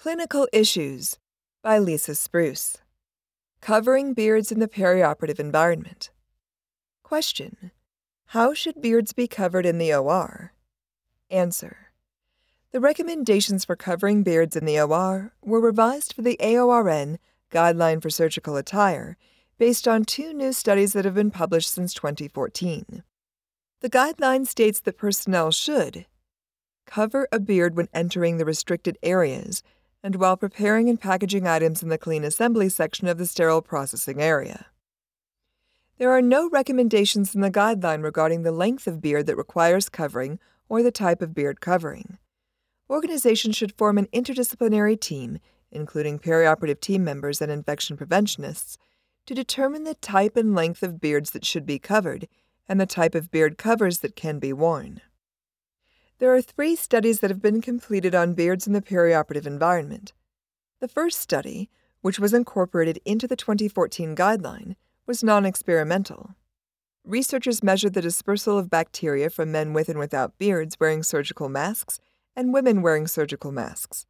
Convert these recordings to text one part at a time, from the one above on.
Clinical Issues by Lisa Spruce. Covering beards in the perioperative environment. Question How should beards be covered in the OR? Answer The recommendations for covering beards in the OR were revised for the AORN Guideline for Surgical Attire based on two new studies that have been published since 2014. The guideline states that personnel should cover a beard when entering the restricted areas and while preparing and packaging items in the clean assembly section of the sterile processing area. There are no recommendations in the guideline regarding the length of beard that requires covering or the type of beard covering. Organizations should form an interdisciplinary team, including perioperative team members and infection preventionists, to determine the type and length of beards that should be covered and the type of beard covers that can be worn. There are three studies that have been completed on beards in the perioperative environment. The first study, which was incorporated into the 2014 guideline, was non experimental. Researchers measured the dispersal of bacteria from men with and without beards wearing surgical masks and women wearing surgical masks.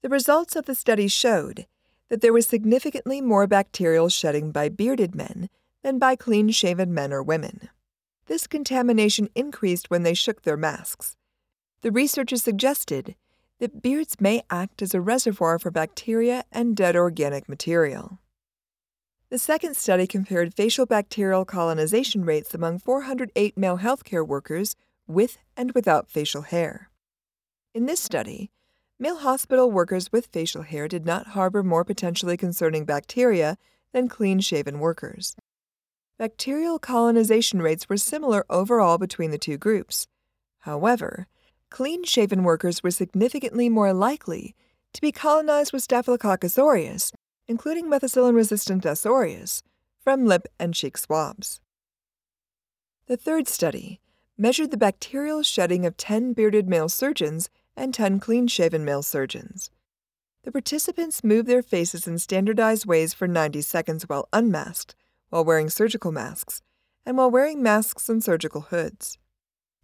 The results of the study showed that there was significantly more bacterial shedding by bearded men than by clean shaven men or women. This contamination increased when they shook their masks the researchers suggested that beards may act as a reservoir for bacteria and dead organic material. The second study compared facial bacterial colonization rates among 408 male healthcare workers with and without facial hair. In this study, male hospital workers with facial hair did not harbor more potentially concerning bacteria than clean shaven workers. Bacterial colonization rates were similar overall between the two groups. However, clean shaven workers were significantly more likely to be colonized with Staphylococcus aureus, including methicillin resistant S. aureus, from lip and cheek swabs. The third study measured the bacterial shedding of 10 bearded male surgeons and 10 clean shaven male surgeons. The participants moved their faces in standardized ways for 90 seconds while unmasked, while wearing surgical masks, and while wearing masks and surgical hoods.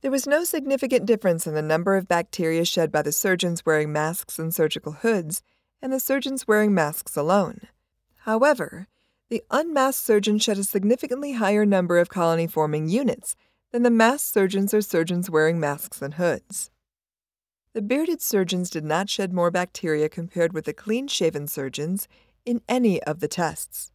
There was no significant difference in the number of bacteria shed by the surgeons wearing masks and surgical hoods and the surgeons wearing masks alone. However, the unmasked surgeon shed a significantly higher number of colony forming units than the masked surgeons or surgeons wearing masks and hoods. The bearded surgeons did not shed more bacteria compared with the clean shaven surgeons in any of the tests.